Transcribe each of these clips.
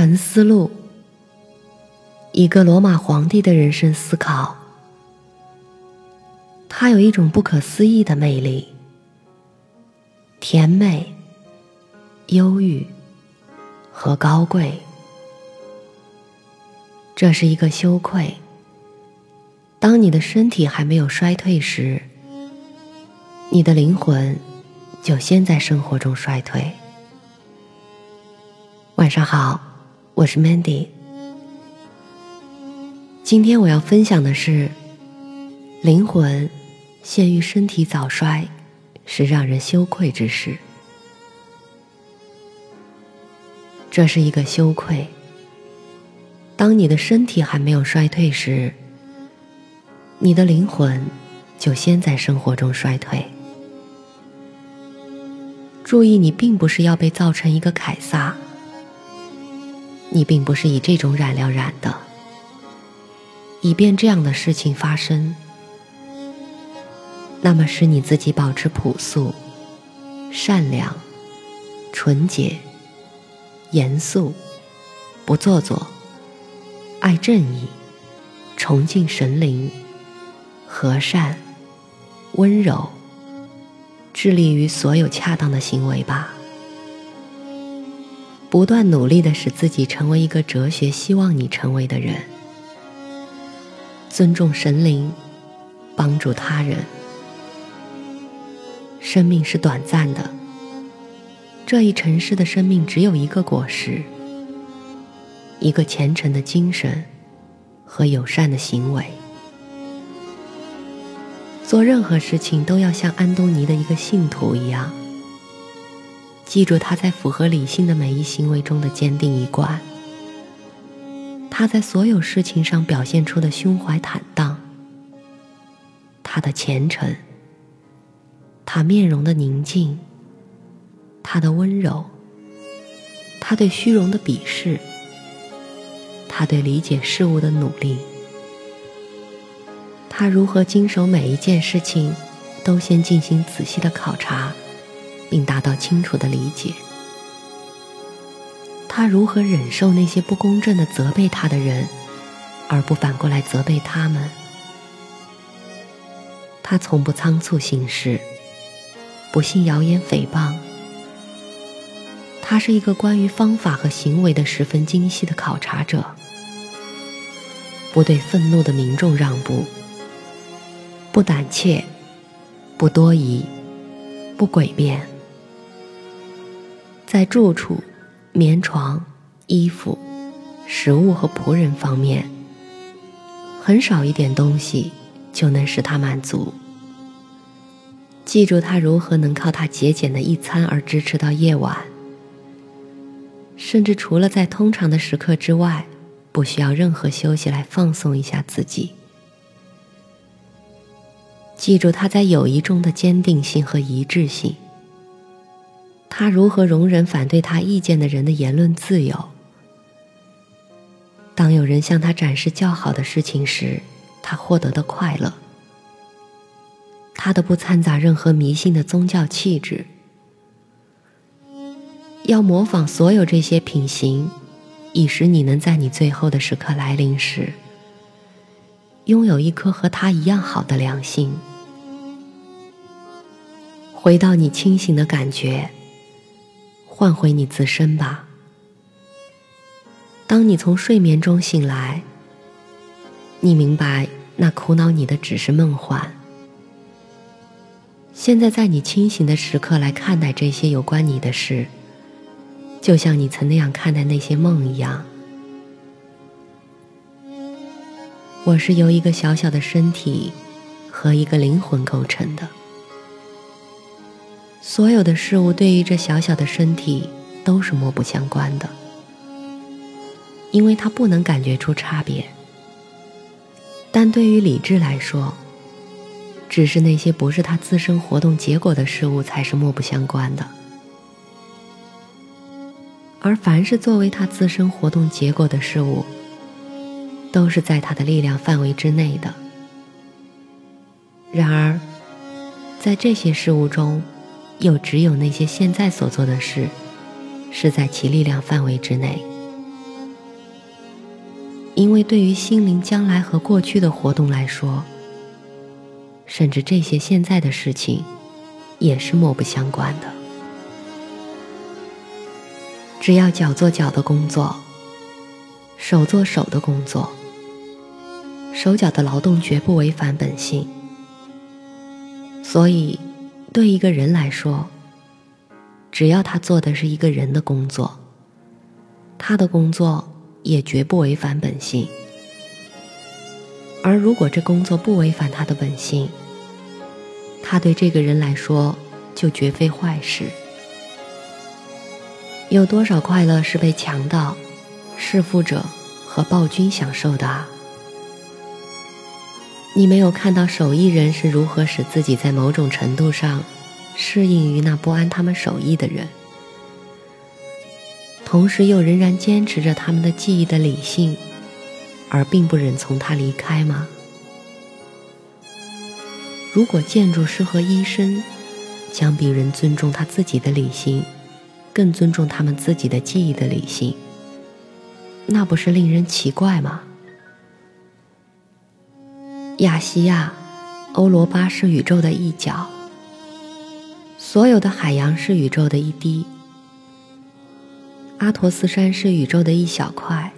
沉思录，一个罗马皇帝的人生思考。他有一种不可思议的魅力，甜美、忧郁和高贵。这是一个羞愧。当你的身体还没有衰退时，你的灵魂就先在生活中衰退。晚上好，我是 Mandy。今天我要分享的是，灵魂陷于身体早衰是让人羞愧之事。这是一个羞愧。当你的身体还没有衰退时，你的灵魂就先在生活中衰退。注意，你并不是要被造成一个凯撒，你并不是以这种染料染的，以便这样的事情发生。那么，使你自己保持朴素、善良、纯洁、严肃，不做作。爱正义，崇敬神灵，和善，温柔，致力于所有恰当的行为吧。不断努力的使自己成为一个哲学希望你成为的人。尊重神灵，帮助他人。生命是短暂的，这一尘世的生命只有一个果实。一个虔诚的精神和友善的行为，做任何事情都要像安东尼的一个信徒一样，记住他在符合理性的每一行为中的坚定一贯，他在所有事情上表现出的胸怀坦荡，他的虔诚，他面容的宁静，他的温柔，他对虚荣的鄙视。他对理解事物的努力，他如何经手每一件事情，都先进行仔细的考察，并达到清楚的理解。他如何忍受那些不公正的责备他的人，而不反过来责备他们？他从不仓促行事，不信谣言诽谤。他是一个关于方法和行为的十分精细的考察者。不对愤怒的民众让步，不胆怯，不多疑，不诡辩。在住处、棉床、衣服、食物和仆人方面，很少一点东西就能使他满足。记住他如何能靠他节俭的一餐而支持到夜晚，甚至除了在通常的时刻之外。不需要任何休息来放松一下自己。记住他在友谊中的坚定性和一致性。他如何容忍反对他意见的人的言论自由？当有人向他展示较好的事情时，他获得的快乐。他的不掺杂任何迷信的宗教气质。要模仿所有这些品行。以使你能在你最后的时刻来临时，拥有一颗和他一样好的良心。回到你清醒的感觉，换回你自身吧。当你从睡眠中醒来，你明白那苦恼你的只是梦幻。现在在你清醒的时刻来看待这些有关你的事。就像你曾那样看待那些梦一样，我是由一个小小的身体和一个灵魂构成的。所有的事物对于这小小的身体都是漠不相关的，因为它不能感觉出差别。但对于理智来说，只是那些不是它自身活动结果的事物才是漠不相关的。而凡是作为他自身活动结果的事物，都是在他的力量范围之内的。然而，在这些事物中，又只有那些现在所做的事，是在其力量范围之内，因为对于心灵将来和过去的活动来说，甚至这些现在的事情，也是莫不相关的。只要脚做脚的工作，手做手的工作，手脚的劳动绝不违反本性。所以，对一个人来说，只要他做的是一个人的工作，他的工作也绝不违反本性。而如果这工作不违反他的本性，他对这个人来说就绝非坏事。有多少快乐是被强盗、弑父者和暴君享受的啊？你没有看到手艺人是如何使自己在某种程度上适应于那不安他们手艺的人，同时又仍然坚持着他们的记忆的理性，而并不忍从他离开吗？如果建筑师和医生将比人尊重他自己的理性，更尊重他们自己的记忆的理性，那不是令人奇怪吗？亚细亚，欧罗巴是宇宙的一角，所有的海洋是宇宙的一滴，阿陀斯山是宇宙的一小块，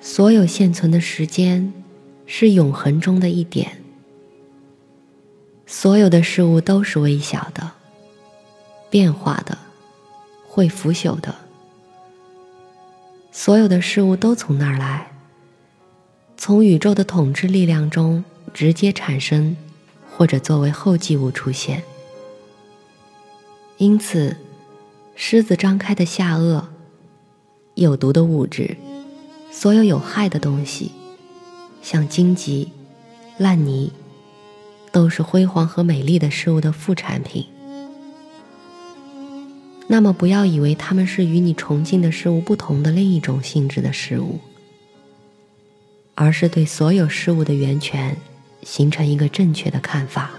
所有现存的时间是永恒中的一点，所有的事物都是微小的、变化的。会腐朽的，所有的事物都从那儿来，从宇宙的统治力量中直接产生，或者作为后继物出现。因此，狮子张开的下颚，有毒的物质，所有有害的东西，像荆棘、烂泥，都是辉煌和美丽的事物的副产品。那么，不要以为它们是与你崇敬的事物不同的另一种性质的事物，而是对所有事物的源泉形成一个正确的看法。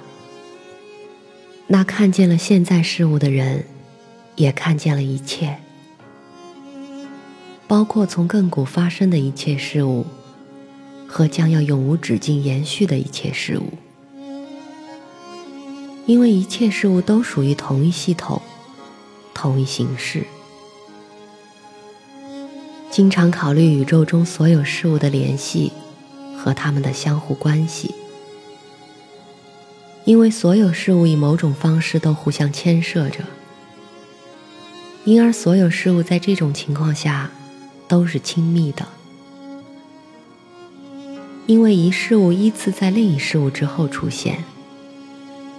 那看见了现在事物的人，也看见了一切，包括从亘古发生的一切事物，和将要永无止境延续的一切事物，因为一切事物都属于同一系统。同一形式，经常考虑宇宙中所有事物的联系和它们的相互关系，因为所有事物以某种方式都互相牵涉着，因而所有事物在这种情况下都是亲密的，因为一事物依次在另一事物之后出现，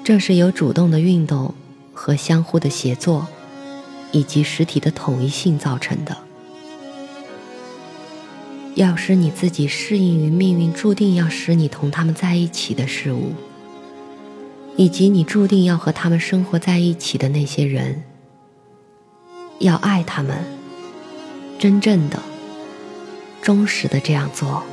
这是由主动的运动和相互的协作。以及实体的统一性造成的。要使你自己适应于命运注定要使你同他们在一起的事物，以及你注定要和他们生活在一起的那些人，要爱他们，真正的、忠实的这样做。